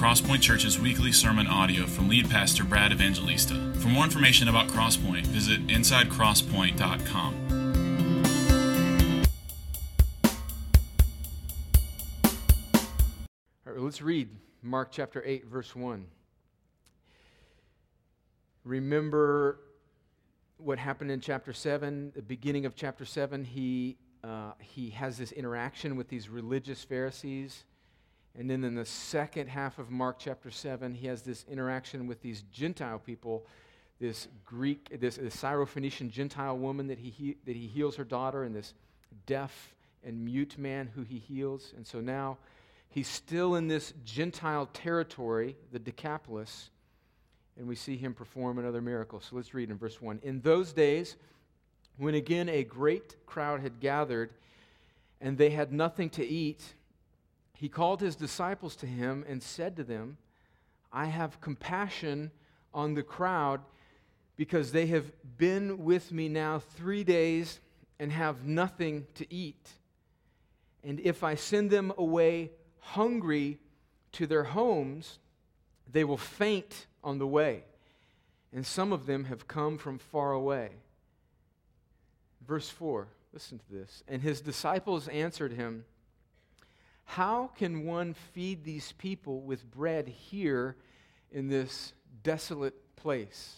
Crosspoint Church's weekly sermon audio from lead pastor Brad Evangelista. For more information about Crosspoint, visit insidecrosspoint.com. All right, let's read Mark chapter 8, verse 1. Remember what happened in chapter 7, the beginning of chapter 7. He, uh, he has this interaction with these religious Pharisees. And then in the second half of Mark chapter 7, he has this interaction with these Gentile people, this Greek, this, this Syrophoenician Gentile woman that he, he, that he heals her daughter, and this deaf and mute man who he heals. And so now he's still in this Gentile territory, the Decapolis, and we see him perform another miracle. So let's read in verse 1. In those days, when again a great crowd had gathered, and they had nothing to eat, he called his disciples to him and said to them, I have compassion on the crowd because they have been with me now three days and have nothing to eat. And if I send them away hungry to their homes, they will faint on the way. And some of them have come from far away. Verse 4, listen to this. And his disciples answered him, how can one feed these people with bread here in this desolate place?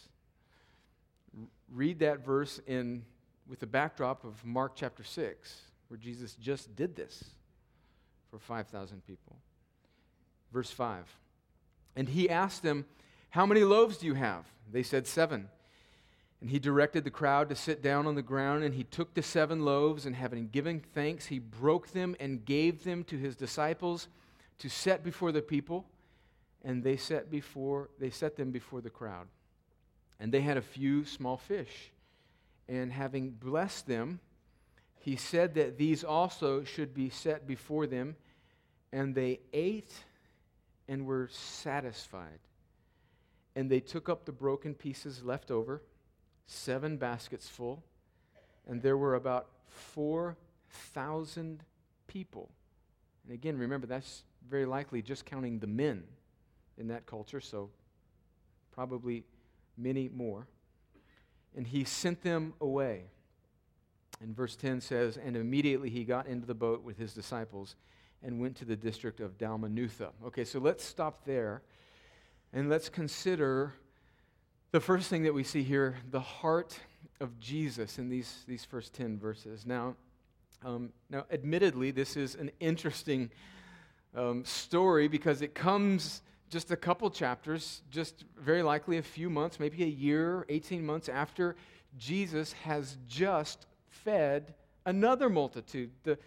Read that verse in, with the backdrop of Mark chapter 6, where Jesus just did this for 5,000 people. Verse 5. And he asked them, How many loaves do you have? They said, Seven. And he directed the crowd to sit down on the ground, and he took the seven loaves, and having given thanks, he broke them and gave them to his disciples to set before the people, and they set before they set them before the crowd. And they had a few small fish. And having blessed them, he said that these also should be set before them, and they ate and were satisfied. And they took up the broken pieces left over seven baskets full, and there were about 4,000 people. And again, remember, that's very likely just counting the men in that culture, so probably many more. And he sent them away. And verse 10 says, And immediately he got into the boat with his disciples and went to the district of Dalmanutha. Okay, so let's stop there and let's consider the first thing that we see here, the heart of Jesus in these, these first 10 verses. Now, um, now, admittedly, this is an interesting um, story because it comes just a couple chapters, just very likely a few months, maybe a year, 18 months after Jesus has just fed another multitude, the,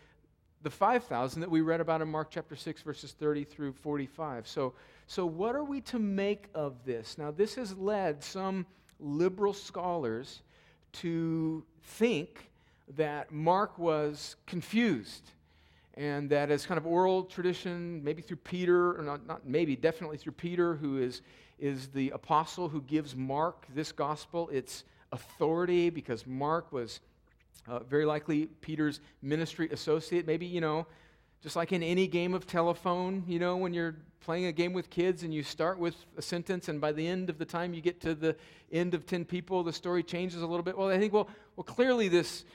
the 5,000 that we read about in Mark chapter 6, verses 30 through 45. So, so, what are we to make of this? Now, this has led some liberal scholars to think that Mark was confused and that as kind of oral tradition, maybe through Peter, or not, not maybe, definitely through Peter, who is, is the apostle who gives Mark this gospel its authority because Mark was uh, very likely Peter's ministry associate. Maybe, you know, just like in any game of telephone, you know, when you're playing a game with kids and you start with a sentence and by the end of the time you get to the end of 10 people, the story changes a little bit. Well, I think, well, well clearly this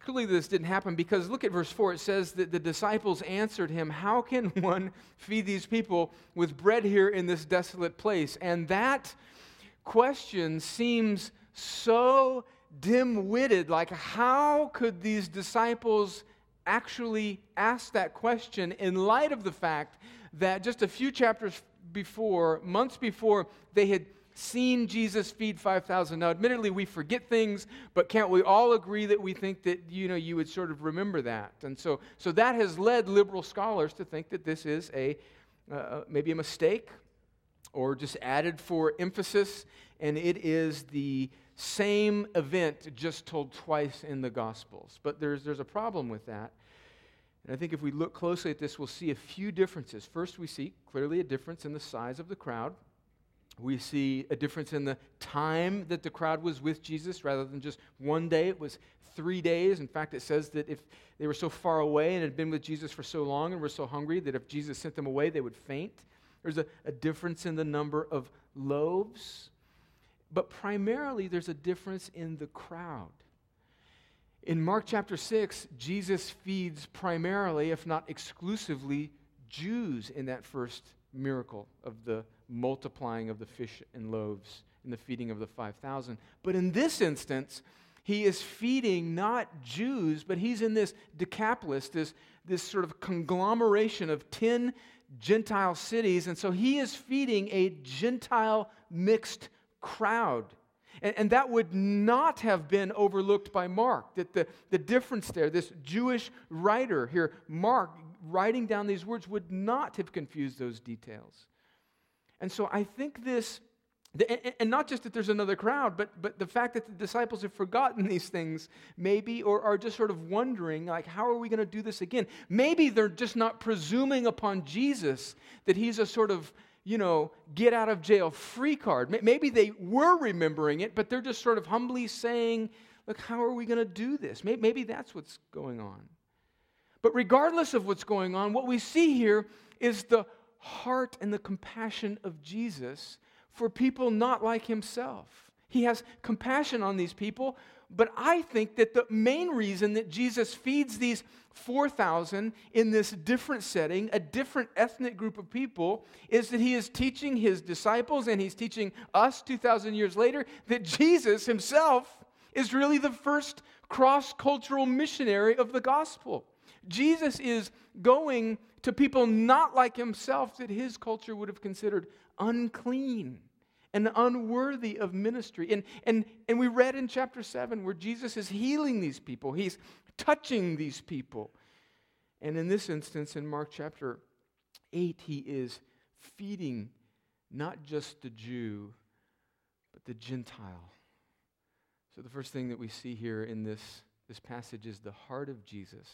clearly this didn't happen because look at verse 4 it says that the disciples answered him how can one feed these people with bread here in this desolate place? And that question seems so dim-witted. Like how could these disciples actually asked that question in light of the fact that just a few chapters before, months before, they had seen Jesus feed 5,000. Now, admittedly, we forget things, but can't we all agree that we think that, you know, you would sort of remember that? And so, so that has led liberal scholars to think that this is a, uh, uh maybe a mistake or just added for emphasis, and it is the same event just told twice in the Gospels. But there's, there's a problem with that. And I think if we look closely at this, we'll see a few differences. First, we see clearly a difference in the size of the crowd. We see a difference in the time that the crowd was with Jesus rather than just one day. It was three days. In fact, it says that if they were so far away and had been with Jesus for so long and were so hungry that if Jesus sent them away, they would faint. There's a, a difference in the number of loaves, but primarily there's a difference in the crowd. In Mark chapter 6, Jesus feeds primarily, if not exclusively, Jews in that first miracle of the multiplying of the fish and loaves and the feeding of the 5,000. But in this instance, he is feeding not Jews, but he's in this Decapolis, this, this sort of conglomeration of 10 Gentile cities. And so he is feeding a Gentile mixed crowd. And, and, that would not have been overlooked by Mark. That the, the difference there, this Jewish writer here, Mark, writing down these words, would not have confused those details. And so I think this, and not just that there's another crowd, but, but the fact that the disciples have forgotten these things, maybe, or are just sort of wondering, like, how are we going to do this again? Maybe they're just not presuming upon Jesus that he's a sort of, you know, get out of jail free card. Maybe they were remembering it, but they're just sort of humbly saying, look, how are we going to do this? Maybe that's what's going on. But regardless of what's going on, what we see here is the heart and the compassion of Jesus for people not like himself. He has compassion on these people, but I think that the main reason that Jesus feeds these 4,000 in this different setting, a different ethnic group of people, is that he is teaching his disciples and he's teaching us 2,000 years later that Jesus himself is really the first cross cultural missionary of the gospel. Jesus is going to people not like himself that his culture would have considered unclean and unworthy of ministry. And, and, and we read in chapter 7 where Jesus is healing these people, he's touching these people. And in this instance, in Mark chapter 8, he is feeding not just the Jew, but the Gentile. So the first thing that we see here in this, this passage is the heart of Jesus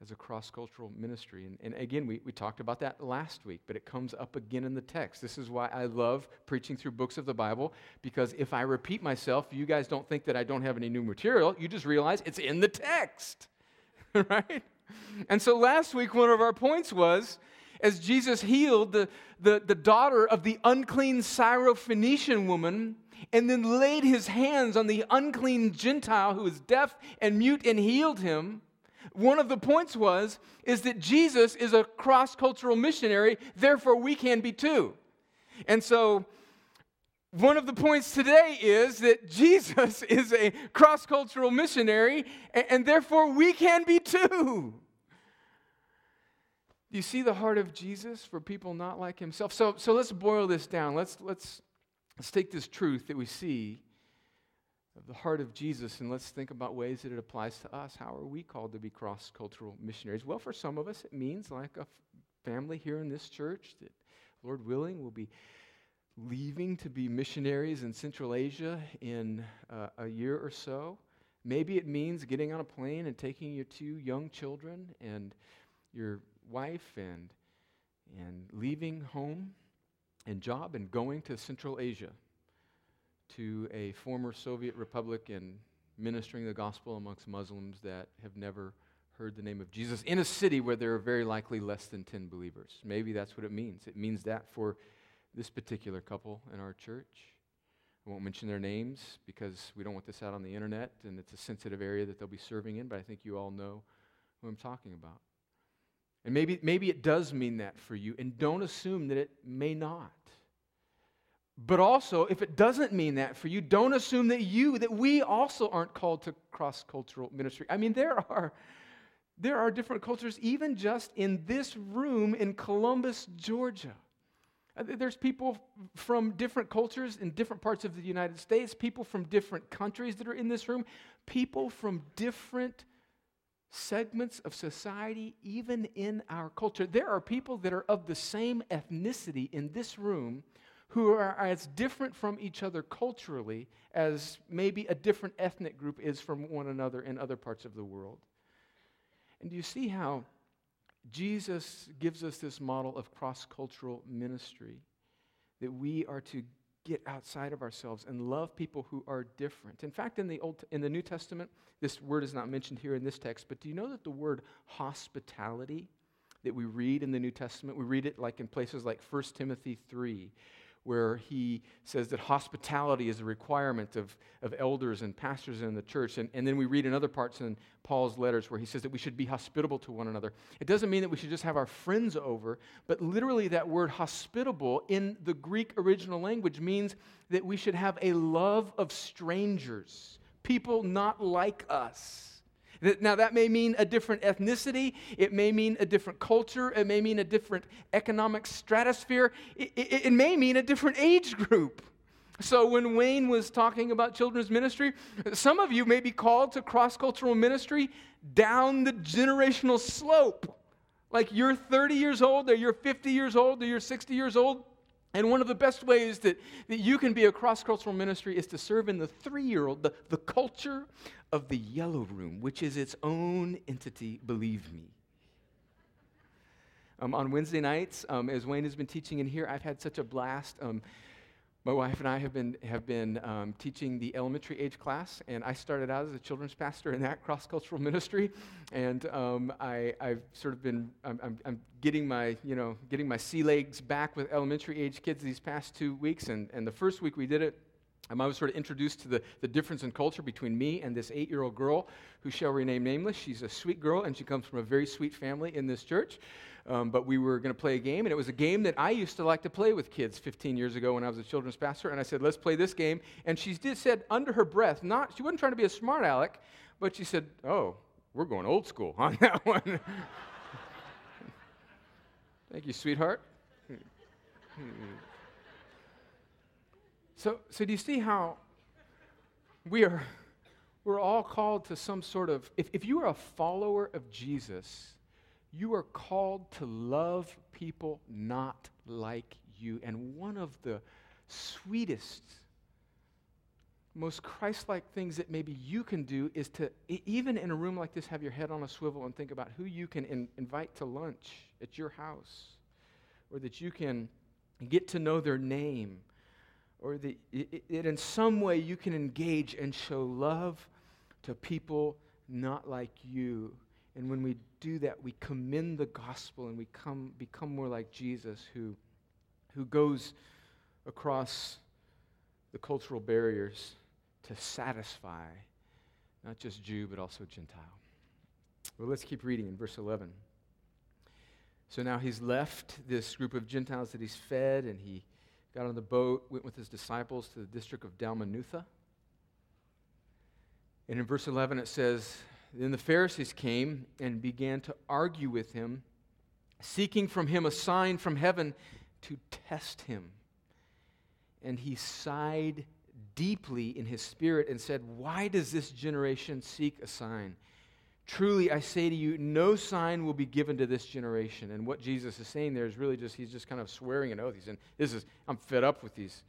as a cross cultural ministry. And, and again, we, we talked about that last week, but it comes up again in the text. This is why I love preaching through books of the Bible, because if I repeat myself, you guys don't think that I don't have any new material. You just realize it's in the text, right? And so last week, one of our points was as Jesus healed the, the, the daughter of the unclean Syrophoenician woman and then laid his hands on the unclean Gentile who was deaf and mute and healed him one of the points was is that Jesus is a cross-cultural missionary, therefore we can be too. And so one of the points today is that Jesus is a cross-cultural missionary and, and therefore we can be too. Do you see the heart of Jesus for people not like himself? So, so let's boil this down. Let's, let's, let's take this truth that we see of the heart of Jesus, and let's think about ways that it applies to us. How are we called to be cross cultural missionaries? Well, for some of us, it means like a f- family here in this church that, Lord willing, will be leaving to be missionaries in Central Asia in uh, a year or so. Maybe it means getting on a plane and taking your two young children and your wife and, and leaving home and job and going to Central Asia to a former Soviet republic and ministering the gospel amongst Muslims that have never heard the name of Jesus in a city where there are very likely less than 10 believers. Maybe that's what it means. It means that for this particular couple in our church. I won't mention their names because we don't want this out on the internet and it's a sensitive area that they'll be serving in, but I think you all know who I'm talking about. And maybe, maybe it does mean that for you, and don't assume that it may not. But also, if it doesn't mean that for you, don't assume that you, that we also aren't called to cross cultural ministry. I mean, there are. There are different cultures, even just in this room in Columbus, Georgia. Uh, there's people from different cultures in different parts of the United States, people from different countries that are in this room, people from different segments of society, even in our culture. There are people that are of the same ethnicity in this room who are as different from each other culturally as maybe a different ethnic group is from one another in other parts of the world. And do you see how Jesus gives us this model of cross cultural ministry? That we are to get outside of ourselves and love people who are different. In fact, in the Old in the New Testament, this word is not mentioned here in this text, but do you know that the word hospitality that we read in the New Testament. We read it like in places like 1 Timothy 3, where he says that hospitality is a requirement of, of elders and pastors in the church. And, and then we read in other parts in Paul's letters where he says that we should be hospitable to one another. It doesn't mean that we should just have our friends over, but literally that word hospitable in the Greek original language means that we should have a love of strangers, people not like us. Now, that may mean a different ethnicity, it may mean a different culture, it may mean a different economic stratosphere, it, it, it, may mean a different age group. So, when Wayne was talking about children's ministry, some of you may be called to cross cultural ministry down the generational slope. Like you're 30 years old, or you're 50 years old, or you're 60 years old. And one of the best ways that, that you can be a cross cultural ministry is to serve in the three year old, the, the culture of the yellow room, which is its own entity, believe me. Um, on Wednesday nights, um, as Wayne has been teaching in here, I've had such a blast. Um, my wife and I have been, have been um, teaching the elementary age class, and I started out as a children's pastor in that cross cultural ministry. And um, I, have sort of been, I'm, I'm, I'm, getting my, you know, getting my sea legs back with elementary age kids these past two weeks. And, and the first week we did it, um, I was sort of introduced to the, the difference in culture between me and this eight year old girl who shall remain nameless. She's a sweet girl, and she comes from a very sweet family in this church. Um, but we were going to play a game, and it was a game that I used to like to play with kids 15 years ago when I was a children's pastor. And I said, let's play this game. And she did said under her breath, not she wasn't trying to be a smart aleck, but she said, oh, we're going old school on that one. Thank you, sweetheart. So, so do you see how we are we're all called to some sort of if, if you are a follower of Jesus, you are called to love people not like you. And one of the sweetest, most Christ like things that maybe you can do is to, even in a room like this, have your head on a swivel and think about who you can in, invite to lunch at your house, or that you can get to know their name, or that in some way you can engage and show love to people not like you. And when we do that, we commend the gospel and we come, become more like Jesus, who, who goes across the cultural barriers to satisfy not just Jew, but also Gentile. Well, let's keep reading in verse 11. So now he's left this group of Gentiles that he's fed, and he got on the boat, went with his disciples to the district of Dalmanutha. And in verse 11 it says, then the Pharisees came and began to argue with him, seeking from him a sign from heaven to test him. And he sighed deeply in his spirit and said, Why does this generation seek a sign? Truly, I say to you, no sign will be given to this generation. And what Jesus is saying there is really just, he's just kind of swearing an oath. He's saying, This is, I'm fed up with these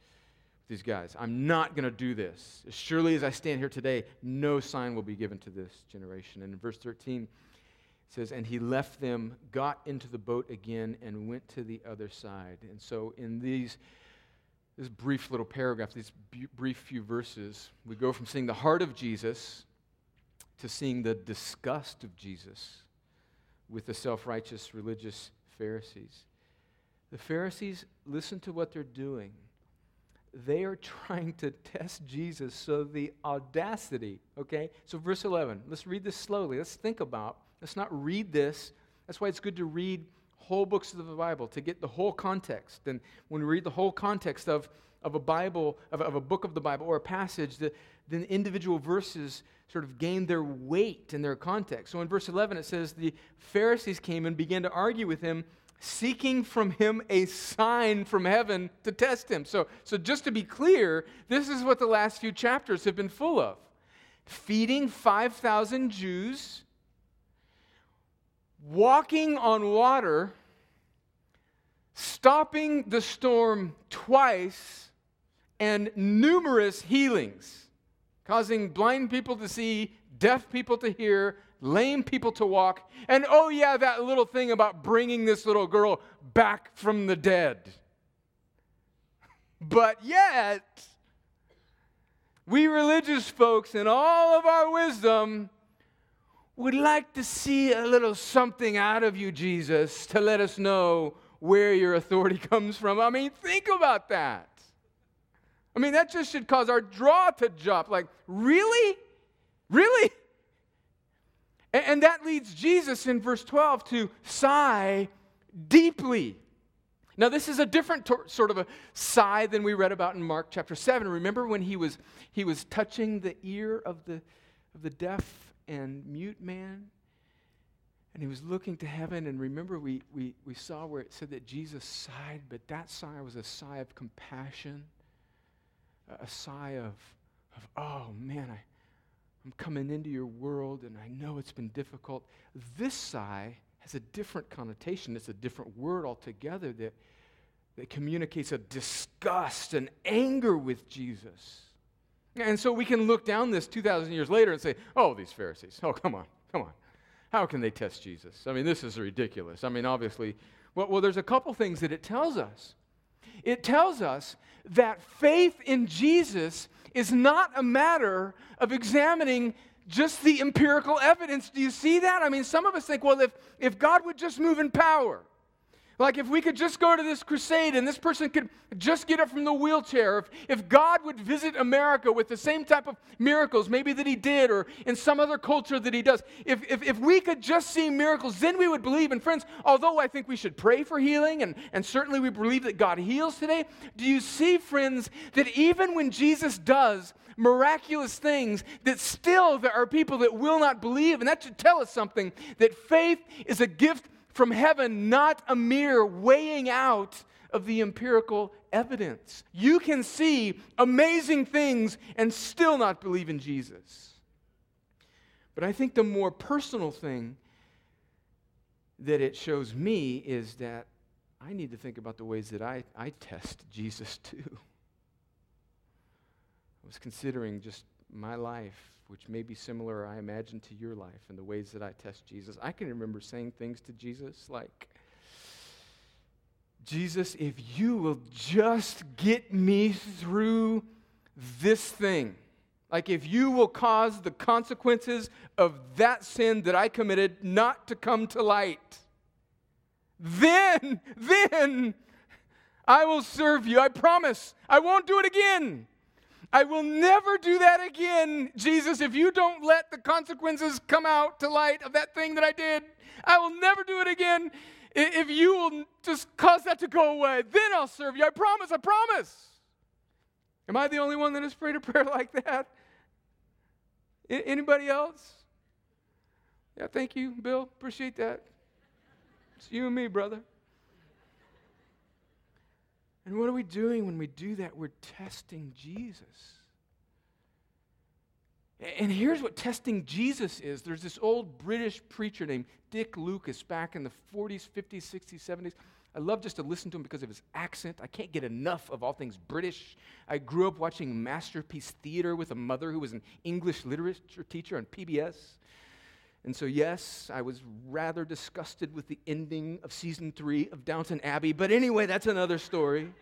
these guys. I'm not going to do this. As surely as I stand here today, no sign will be given to this generation. And in verse 13, it says, And he left them, got into the boat again, and went to the other side. And so, in these, this brief little paragraph, these brief few verses, we go from seeing the heart of Jesus to seeing the disgust of Jesus with the self righteous religious Pharisees. The Pharisees, listen to what they're doing they are trying to test Jesus. So the audacity, okay? So, verse 11, let's read this slowly. Let's think about, let's not read this. That's why it's good to read whole books of the Bible to get the whole context. And when we read the whole context of, of a Bible, of, of a book of the Bible or a passage, the, then individual verses sort of gain their weight in their context. So in verse 11, it says, The Pharisees came and began to argue with him seeking from him a sign from heaven to test him. So, so just to be clear, this is what the last few chapters have been full of feeding 5,000 Jews, walking on water, stopping the storm twice, and numerous healings, causing blind people to see, deaf people to hear, lame people to walk, and oh, yeah, that little thing about bringing this little girl back from the dead. But yet, we religious folks, in all of our wisdom, would like to see a little something out of you, Jesus, to let us know where your authority comes from. I mean, think about that. I mean, that just should cause our draw to jump. Like, really? Really? And, and that leads Jesus in verse 12 to sigh deeply. Now, this is a different sort of a sigh than we read about in Mark chapter 7. Remember when he was, he was touching the ear of the, of the deaf and mute man? And he was looking to heaven, and remember, we, we, we saw where it said that Jesus sighed, but that sigh was a sigh of compassion, a, sigh of, of, oh man, I, I'm coming into your world, and I know it's been difficult. This sigh has a different connotation, it's a different word altogether that, that communicates a disgust and anger with Jesus. And so we can look down this 2,000 years later and say, oh, these Pharisees, oh, come on, come on. How can they test Jesus? I mean, this is ridiculous. I mean, obviously, well, well, there's a couple things that it tells us. It tells us that faith in Jesus is not a matter of examining just the empirical evidence. Do you see that? I mean, some of us think, well, if, if God would just move in power, like if we could just go to this crusade and this person could just get up from the wheelchair, if, if God would visit America with the same type of miracles, maybe that he did, or in some other culture that he does, if, if, if we could just see miracles, then we would believe. And friends, although I think we should pray for healing, and, and certainly we believe that God heals today, do you see, friends, that even when Jesus does miraculous things, that still there are people that will not believe? And that should tell us something that faith is a gift from heaven, not a mere weighing out of the empirical evidence. You can see amazing things and still not believe in Jesus. But I think the more personal thing that it shows me is that I need to think about the ways that I, I test Jesus too. I was considering just my life which may be similar, I imagine, to your life and the ways that I test Jesus. I can remember saying things to Jesus like, Jesus, if you will just get me through this thing, like if you will cause the consequences of that sin that I committed not to come to light, then, then I will serve you. I promise. I won't do it again. I will never do that again, Jesus, if you don't let the consequences come out to light of that thing that I did. I will never do it again. If you will just cause that to go away, then I'll serve you. I promise, I promise. Am I the only one that has prayed a prayer like that? Anybody else? Yeah, thank you, Bill. Appreciate that. It's you and me, brother. And what are we doing when we do that? We're testing Jesus. And here's what testing Jesus is. There's this old British preacher named Dick Lucas back in the 40s, 50s, 60s, 70s. I love just to listen to him because of his accent. I can't get enough of all things British. I grew up watching Masterpiece Theater with a mother who was an English literature teacher on PBS. And so, yes, I was rather disgusted with the ending of season three of Downton Abbey. But anyway, that's another story.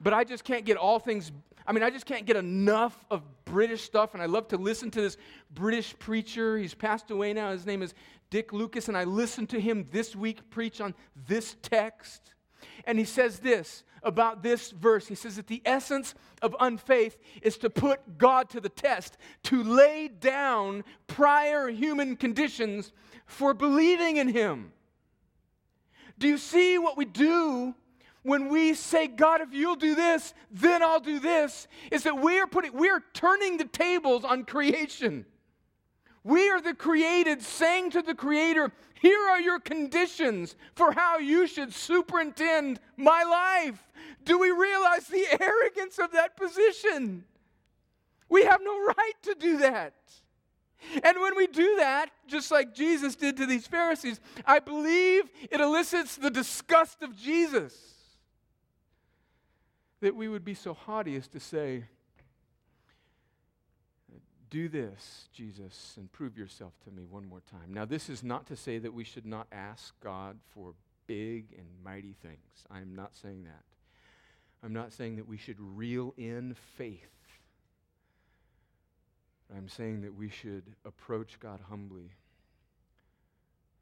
But I just can't get all things, I mean, I just can't get enough of British stuff. And I love to listen to this British preacher. He's passed away now. His name is Dick Lucas. And I listened to him this week preach on this text. And he says this about this verse. He says that the essence of unfaith is to put God to the test, to lay down prior human conditions for believing in Him. Do you see what we do when we say, God, if you'll do this, then I'll do this? Is that we are putting, we are turning the tables on creation. We are the created saying to the Creator, Here are your conditions for how you should superintend my life. Do we realize the arrogance of that position? We have no right to do that. And when we do that, just like Jesus did to these Pharisees, I believe it elicits the disgust of Jesus. That we would be so haughty as to say, do this, Jesus, and prove yourself to me one more time. Now, this is not to say that we should not ask God for big and mighty things. I am not saying that. I'm not saying that we should reel in faith. I'm saying that we should approach God humbly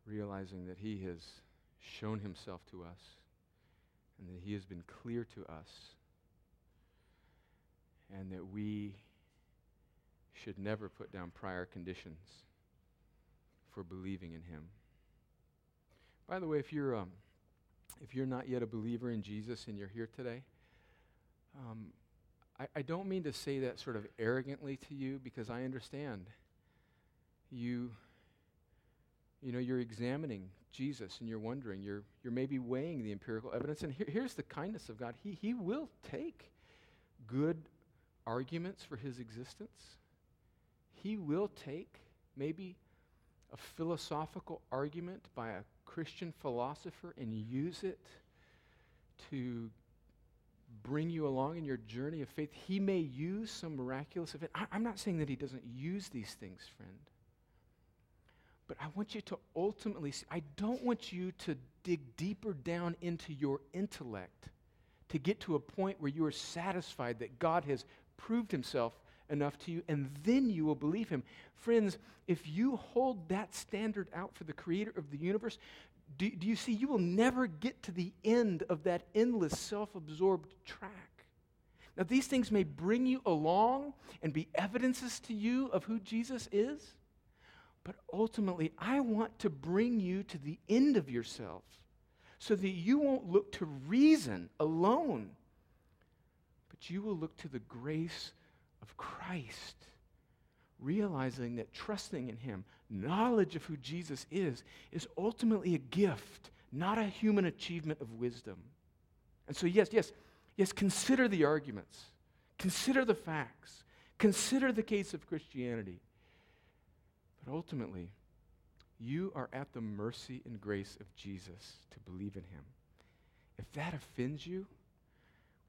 realizing that He has shown Himself to us and that He has been clear to us and that we should never put down prior conditions for believing in Him. By the way, if you're, um, if you're not yet a believer in Jesus and you're here today, um, I, I don't mean to say that sort of arrogantly to you because I understand. You you know you're examining jesus and you're wondering you're, you're maybe weighing the empirical evidence. And here, here's the kindness of god. He, he will take good arguments for his existence he will take maybe a philosophical argument by a christian philosopher and use it to bring you along in your journey of faith. He may use some miraculous event. I, i'm not saying that he doesn't use these things friend. But I want you to ultimately see, I don't want you to dig deeper down into your intellect to get to a point where you are satisfied that God has proved himself enough to you, and then you will believe him. Friends, if you hold that standard out for the creator of the universe, do, do you see you will never get to the end of that endless self absorbed track? Now, these things may bring you along and be evidences to you of who Jesus is. But ultimately, I want to bring you to the end of yourself so that you won't look to reason alone, but you will look to the grace of Christ, realizing that trusting in Him, knowledge of who Jesus is, is ultimately a gift, not a human achievement of wisdom. And so, yes, yes, yes, consider the arguments, consider the facts, consider the case of Christianity. But ultimately, you are at the mercy and grace of Jesus to believe in him. If that offends you,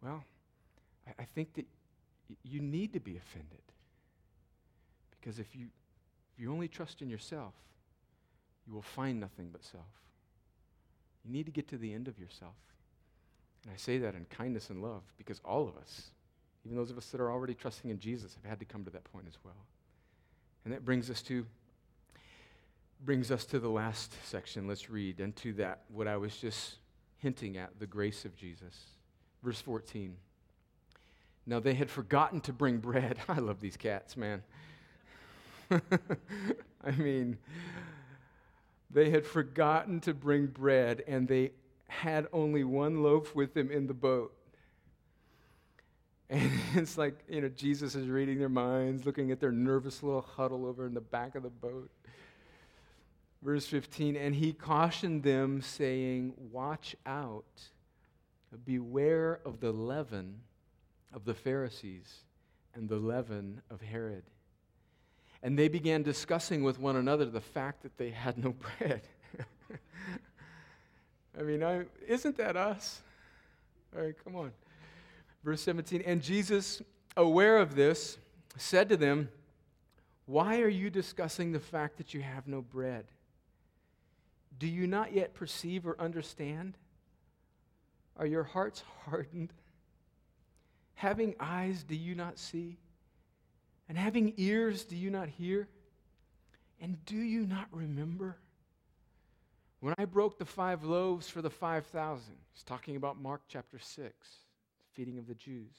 well, I, I think that you need to be offended. Because if you, if you only trust in yourself, you will find nothing but self. You need to get to the end of yourself. And I say that in kindness and love because all of us, even those of us that are already trusting in Jesus, have had to come to that point as well. And that brings us to brings us to the last section. Let's read into that, what I was just hinting at, the grace of Jesus. Verse 14. Now they had forgotten to bring bread. I love these cats, man. I mean, they had forgotten to bring bread, and they had only one loaf with them in the boat. And it's like, you know, Jesus is reading their minds, looking at their nervous little huddle over in the back of the boat. Verse 15, and he cautioned them, saying, Watch out, beware of the leaven of the Pharisees and the leaven of Herod. And they began discussing with one another the fact that they had no bread. I mean, I, isn't that us? All right, come on. Verse 17, and Jesus, aware of this, said to them, Why are you discussing the fact that you have no bread? Do you not yet perceive or understand? Are your hearts hardened? Having eyes, do you not see? And having ears, do you not hear? And do you not remember? When I broke the five loaves for the 5,000, he's talking about Mark chapter 6, the feeding of the Jews.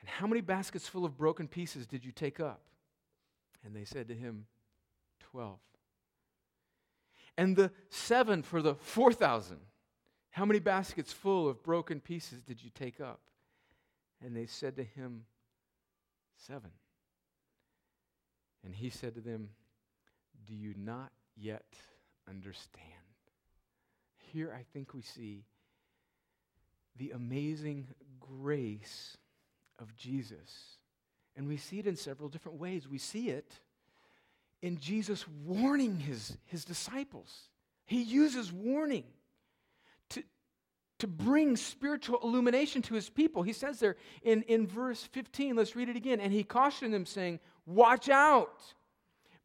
And how many baskets full of broken pieces did you take up? And they said to him, 12 and the seven for the 4,000. How many baskets full of broken pieces did you take up? And they said to him, Seven. And he said to them, Do you not yet understand? Here I think we see the amazing grace of Jesus. And we see it in several different ways. We see it in Jesus warning his, his disciples. He uses warning to bring spiritual illumination to his people. He says there in, in verse 15, let's read it again. And he cautioned them, saying, Watch out.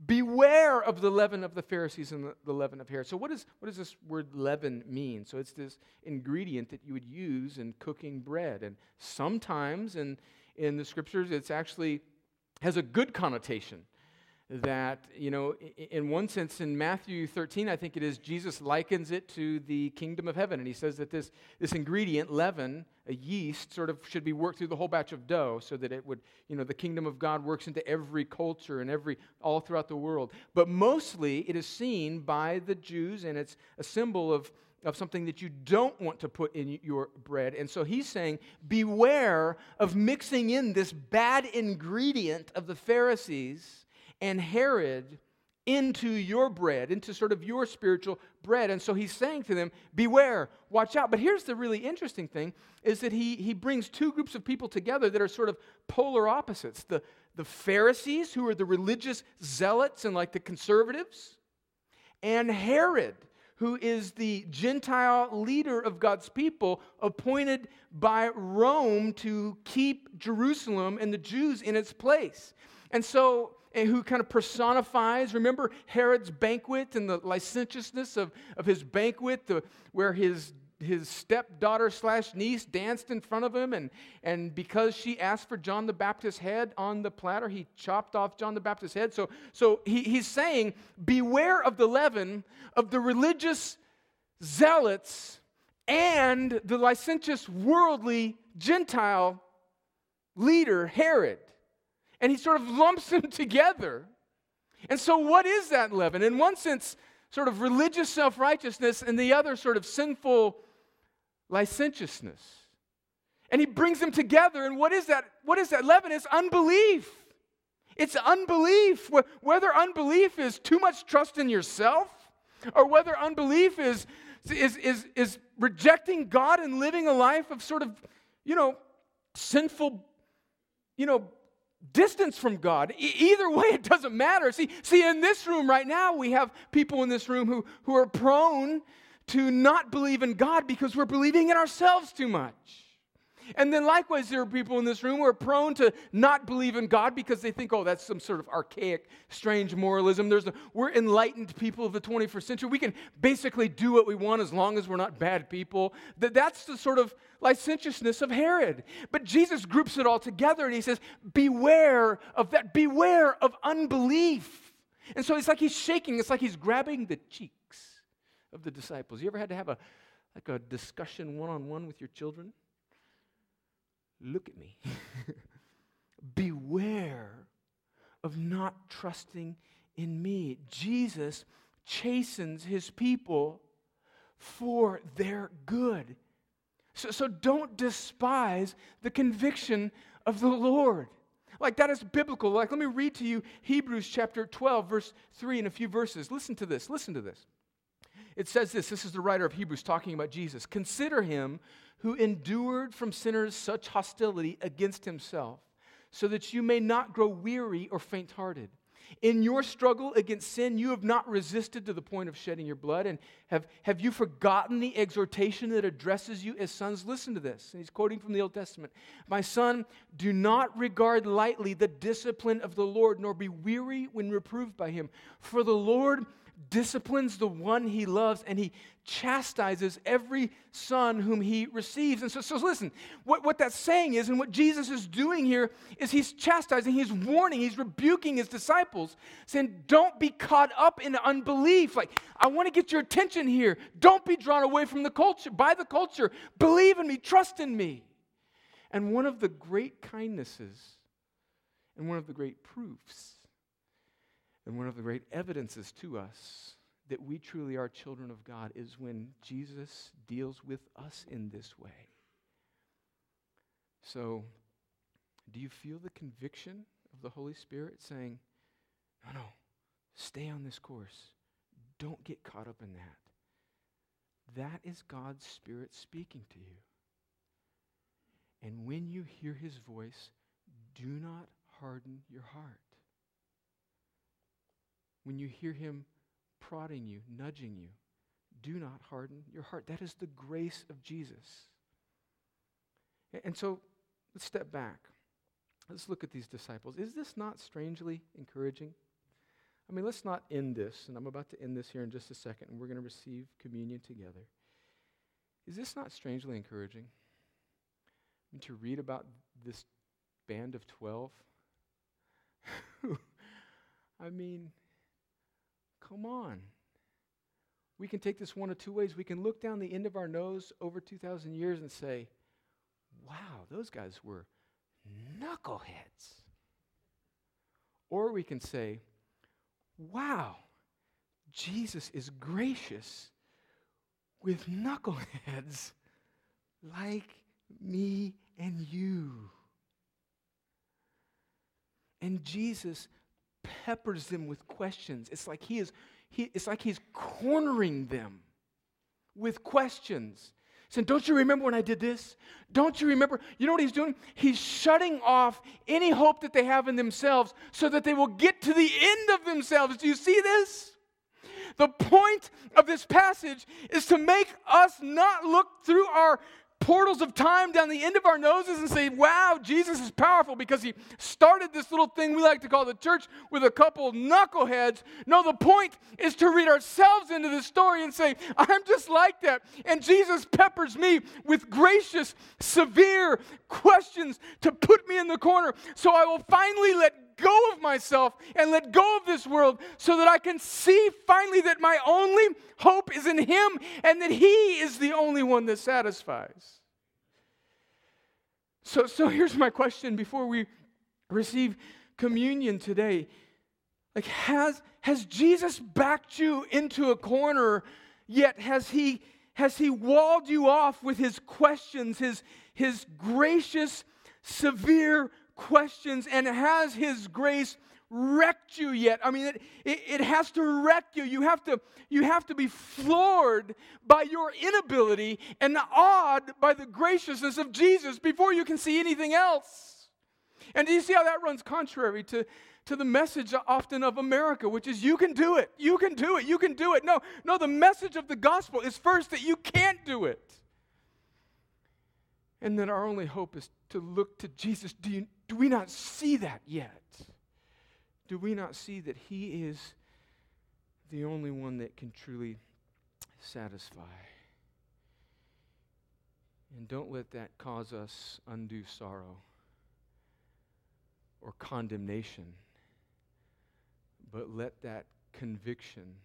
Beware of the leaven of the Pharisees and the, the leaven of Herod. So, what, is, what does this word leaven mean? So, it's this ingredient that you would use in cooking bread. And sometimes in, in the scriptures, it's actually has a good connotation that, you know, in one sense, in Matthew 13, I think it is, Jesus likens it to the kingdom of heaven. And he says that this, this ingredient, leaven, a yeast, sort of should be worked through the whole batch of dough so that it would, you know, the kingdom of God works into every culture and every, all throughout the world. But mostly it is seen by the Jews and it's a symbol of, of something that you don't want to put in your bread. And so he's saying, beware of mixing in this bad ingredient of the Pharisees and Herod into your bread, into sort of your spiritual bread. And so he's saying to them, beware, watch out. But here's the really interesting thing is that he, he brings two groups of people together that are sort of polar opposites. The, the Pharisees, who are the religious zealots and like the conservatives, and Herod, who is the Gentile leader of God's people, appointed by Rome to keep Jerusalem and the Jews in its place. And so who kind of personifies, remember Herod's banquet and the licentiousness of, of his banquet, the, where his, his stepdaughter slash niece danced in front of him, and, and because she asked for John the Baptist's head on the platter, he chopped off John the Baptist's head. So, so he, he's saying, beware of the leaven of the religious zealots and the licentious worldly Gentile leader, Herod and he sort of lumps them together. And so, what is that leaven? In one sense, sort of religious self righteousness, and the other, sort of sinful licentiousness. And he brings them together. And what is that? What is that leaven? It's unbelief. It's unbelief. Whether unbelief is too much trust in yourself, or whether unbelief is, is, is, is rejecting God and living a life of sort of, you know, sinful, you know, distance from God. E- either way, it doesn't matter. See, see, in this room right now, we have people in this room who, who are prone to not believe in God because we're believing in ourselves too much. And then likewise, there are people in this room who are prone to not believe in God because they think, oh, that's some sort of archaic, strange moralism. There's we're enlightened people of the 21st century. We can basically do what we want as long as we're not bad people. That, that's the sort of licentiousness of Herod. But Jesus groups it all together and he says, beware of that, beware of unbelief. And so it's like he's shaking, it's like he's grabbing the cheeks of the disciples. You ever had to have a like a discussion one on one with your children? Look at me. Beware of not trusting in me. Jesus chastens his people for their good. So, so don't despise the conviction of the Lord. Like that is biblical. Like, let me read to you Hebrews chapter 12, verse 3, and a few verses. Listen to this. Listen to this. It says this this is the writer of Hebrews talking about Jesus. Consider him who endured from sinners such hostility against himself, so that you may not grow weary or faint hearted. In your struggle against sin, you have not resisted to the point of shedding your blood. And have, have you forgotten the exhortation that addresses you as sons? Listen to this. And he's quoting from the Old Testament My son, do not regard lightly the discipline of the Lord, nor be weary when reproved by him. For the Lord disciplines the one he loves and he chastises every son whom he receives. And so, so listen, what, what that's saying is, and what Jesus is doing here is he's chastising, he's warning, he's rebuking his disciples, saying, Don't be caught up in unbelief. Like, I want to get your attention here. Don't be drawn away from the culture, by the culture. Believe in me, trust in me. And one of the great kindnesses and one of the great proofs and one of the great evidences to us that we truly are children of God is when Jesus deals with us in this way. So, do you feel the conviction of the Holy Spirit saying, no, no, stay on this course. Don't get caught up in that. That is God's Spirit speaking to you. And when you hear his voice, do not harden your heart when you hear him prodding you, nudging you, do not harden your heart. That is the grace of Jesus. And so let's step back. Let's look at these disciples. Is this not strangely encouraging? I mean, let's not end this, and I'm about to end this here in just a second, and we're going to receive communion together. Is this not strangely encouraging? I mean, to read about this band of 12 I mean, come on. We can take this one of two ways. We can look down the end of our nose over 2,000 years and say, wow, those guys were knuckleheads. Or we can say, wow, Jesus is gracious with knuckleheads like me and you. And Jesus peppers them with questions. It's like he is he, it's like he's cornering them with questions. Saying, Don't you remember when I did this? Don't you remember? You know what he's doing? He's shutting off any hope that they have in themselves so that they will get to the end of themselves. Do you see this? The point of this passage is to make us not look through our portals of time down the end of our noses and say, wow, Jesus is powerful because he started this little thing we like to call the church with a couple knuckleheads. No, the point is to read ourselves into the story and say, I'm just like that. And Jesus peppers me with gracious, severe questions to put me in the corner so I will finally let go of myself and let go of this world so that I can see finally that my only hope is in Him and that He is the only one that satisfies. So, so here's my question before we receive communion today. Like, has, has Jesus backed you into a corner, yet has he, has he walled you off with his questions, his, his gracious, severe questions and has His grace wrecked you yet? I mean, it, it, it, has to wreck you. You have to, you have to be floored by your inability and awed by the graciousness of Jesus before you can see anything else. And do you see how that runs contrary to, to the message often of America, which is you can do it, you can do it, you can do it. No, no, the message of the gospel is first that you can't do it. And that our only hope is to look to Jesus. Do, you, do we not see that yet? Do we not see that He is the only one that can truly satisfy? And don't let that cause us undue sorrow or condemnation, but let that conviction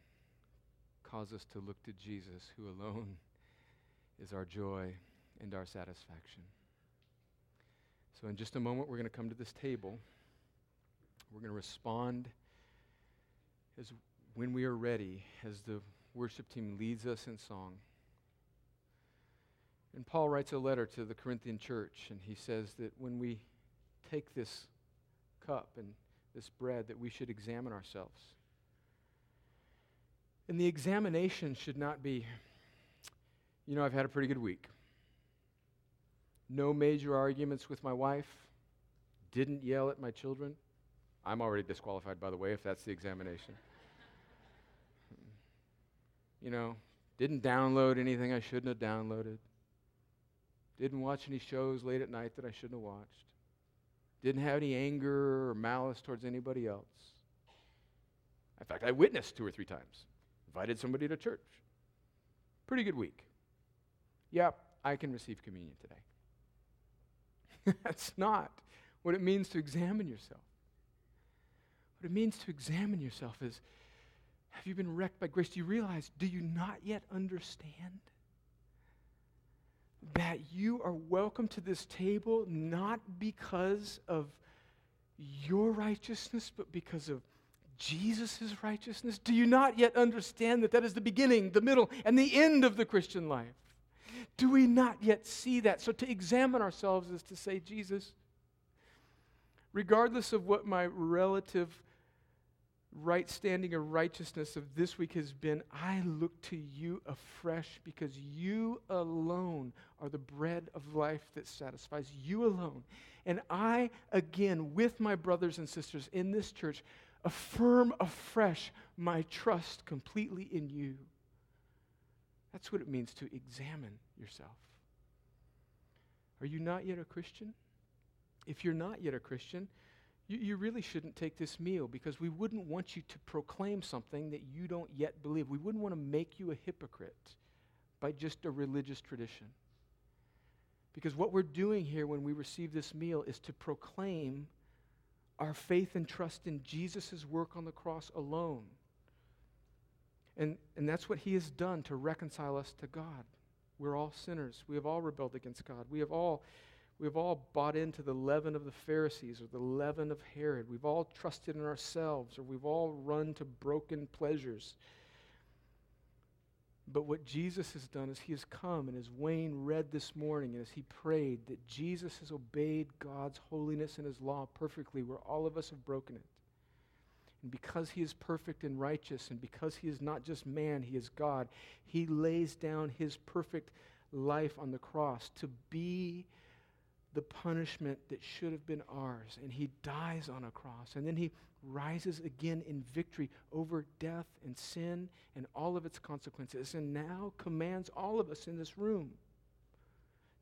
cause us to look to Jesus, who alone is our joy and our satisfaction. So, in just a moment, we're going to come to this table. We're going to respond as when we are ready, as the worship team leads us in song. And Paul writes a letter to the Corinthian church, and he says that when we take this cup and this bread, that we should examine ourselves. And the examination should not be, you know, I've had a pretty good week no major arguments with my wife, didn't yell at my children. I'm already disqualified, by the way, if that's the examination. you know, didn't download anything I shouldn't have downloaded. Didn't watch any shows late at night that I shouldn't have watched. Didn't have any anger or malice towards anybody else. In fact, I witnessed two or three times. Invited somebody to church. Pretty good week. Yep, I can receive communion today. That's not what it means to examine yourself. What it means to examine yourself is have you been wrecked by grace? Do you realize, do you not yet understand that you are welcome to this table not because of your righteousness, but because of Jesus' righteousness? Do you not yet understand that that is the beginning, the middle, and the end of the Christian life? Do we not yet see that? So to examine ourselves is to say, Jesus, regardless of what my relative right standing or righteousness of this week has been, I look to you afresh because you alone are the bread of life that satisfies. You alone. And I, again, with my brothers and sisters in this church, affirm afresh my trust completely in you. That's what it means to examine yourself. Are you not yet a Christian? If you're not yet a Christian, you, you, really shouldn't take this meal because we wouldn't want you to proclaim something that you don't yet believe. We wouldn't want to make you a hypocrite by just a religious tradition. Because what we're doing here when we receive this meal is to proclaim our faith and trust in Jesus' work on the cross alone. And, and that's what he has done to reconcile us to God. We're all sinners. We have all rebelled against God. We have all, we have all bought into the leaven of the Pharisees or the leaven of Herod. We've all trusted in ourselves or we've all run to broken pleasures. But what Jesus has done is he has come, and as Wayne read this morning, and as he prayed, that Jesus has obeyed God's holiness and his law perfectly, where all of us have broken it. And because he is perfect and righteous, and because he is not just man, he is God, he lays down his perfect life on the cross to be the punishment that should have been ours. And he dies on a cross. And then he rises again in victory over death and sin and all of its consequences. And now commands all of us in this room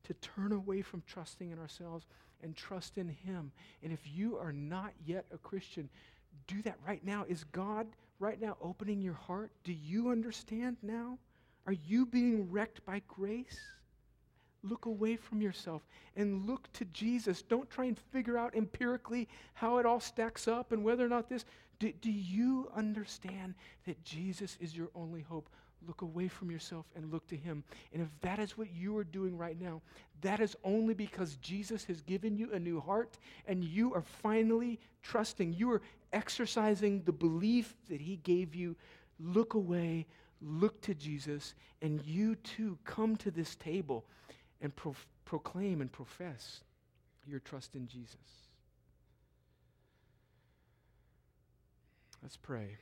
to turn away from trusting in ourselves and trust in him. And if you are not yet a Christian, do that right now. Is God right now opening your heart? Do you understand now? Are you being wrecked by grace? Look away from yourself and look to Jesus. Don't try and figure out empirically how it all stacks up and whether or not this. Do, do you understand that Jesus is your only hope? Look away from yourself and look to Him. And if that is what you are doing right now, that is only because Jesus has given you a new heart and you are finally trusting. You are exercising the belief that He gave you. Look away, look to Jesus, and you too come to this table and pro- proclaim and profess your trust in Jesus. Let's pray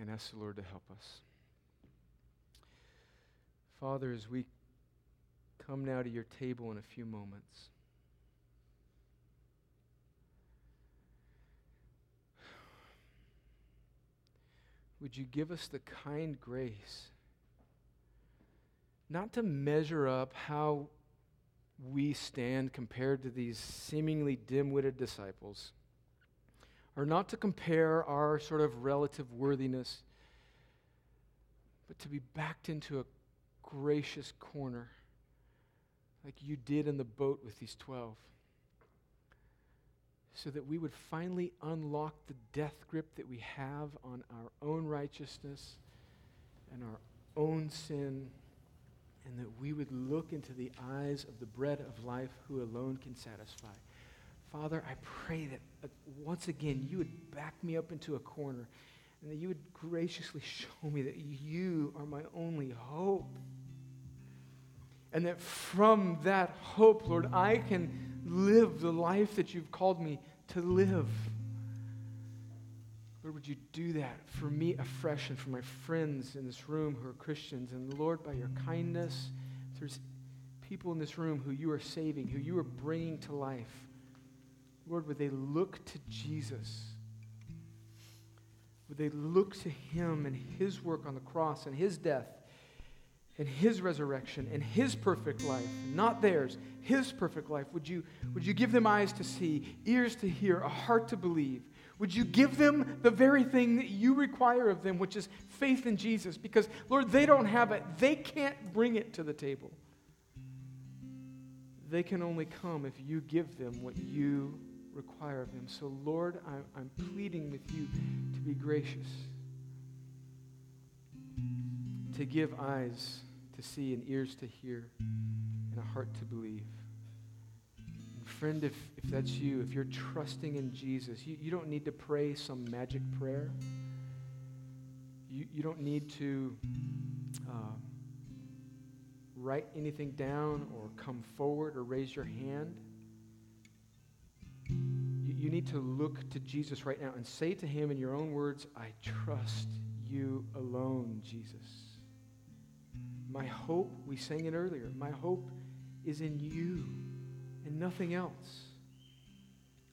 and ask the Lord to help us. Father, as we come now to your table in a few moments, would you give us the kind grace not to measure up how we stand compared to these seemingly dim witted disciples or not to compare our sort of relative worthiness, but to be backed into a gracious corner like you did in the boat with these 12. So that we would finally unlock the death grip that we have on our own righteousness and our own sin and that we would look into the eyes of the bread of life who alone can satisfy. Father, I pray that uh, once again you would back me up into a corner and that you would graciously show me that you are my only hope. And that from that hope, Lord, I can live the life that you've called me to live. Lord, would you do that for me afresh and for my friends in this room who are Christians? And Lord, by your kindness, there's people in this room who you are saving, who you are bringing to life. Lord, would they look to Jesus? Would they look to him and his work on the cross and his death and his resurrection and his perfect life, not theirs, his perfect life? Would you, would you give them eyes to see, ears to hear, a heart to believe? Would you give them the very thing that you require of them, which is faith in Jesus? Because, Lord, they don't have it. They can't bring it to the table. They can only come if you give them what you require of them. So, Lord, I'm, I'm pleading with you to be gracious, to give eyes to see and ears to hear and a heart to believe. Friend, if, if that's you, if you're trusting in Jesus, you, you don't need to pray some magic prayer. You, you don't need to uh, write anything down or come forward or raise your hand. You, you need to look to Jesus right now and say to him in your own words, I trust you alone, Jesus. My hope, we sang it earlier, my hope is in you and nothing else.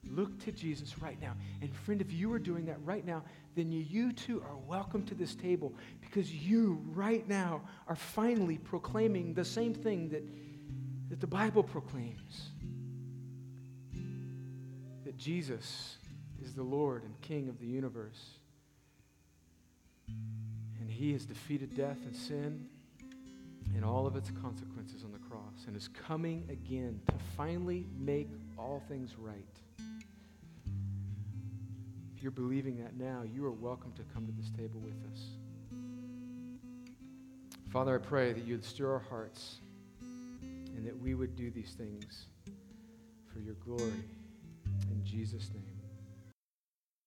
Look to Jesus right now. And friend, if you are doing that right now, then you too are welcome to this table because you right now are finally proclaiming the same thing that, that the Bible proclaims that Jesus is the Lord and King of the universe. And he has defeated death and sin and all of its consequences on the cross and is coming again to finally make all things right. if you're believing that now, you are welcome to come to this table with us. Father, I pray that you'd stir our hearts and that we would do these things for your glory. In Jesus' name.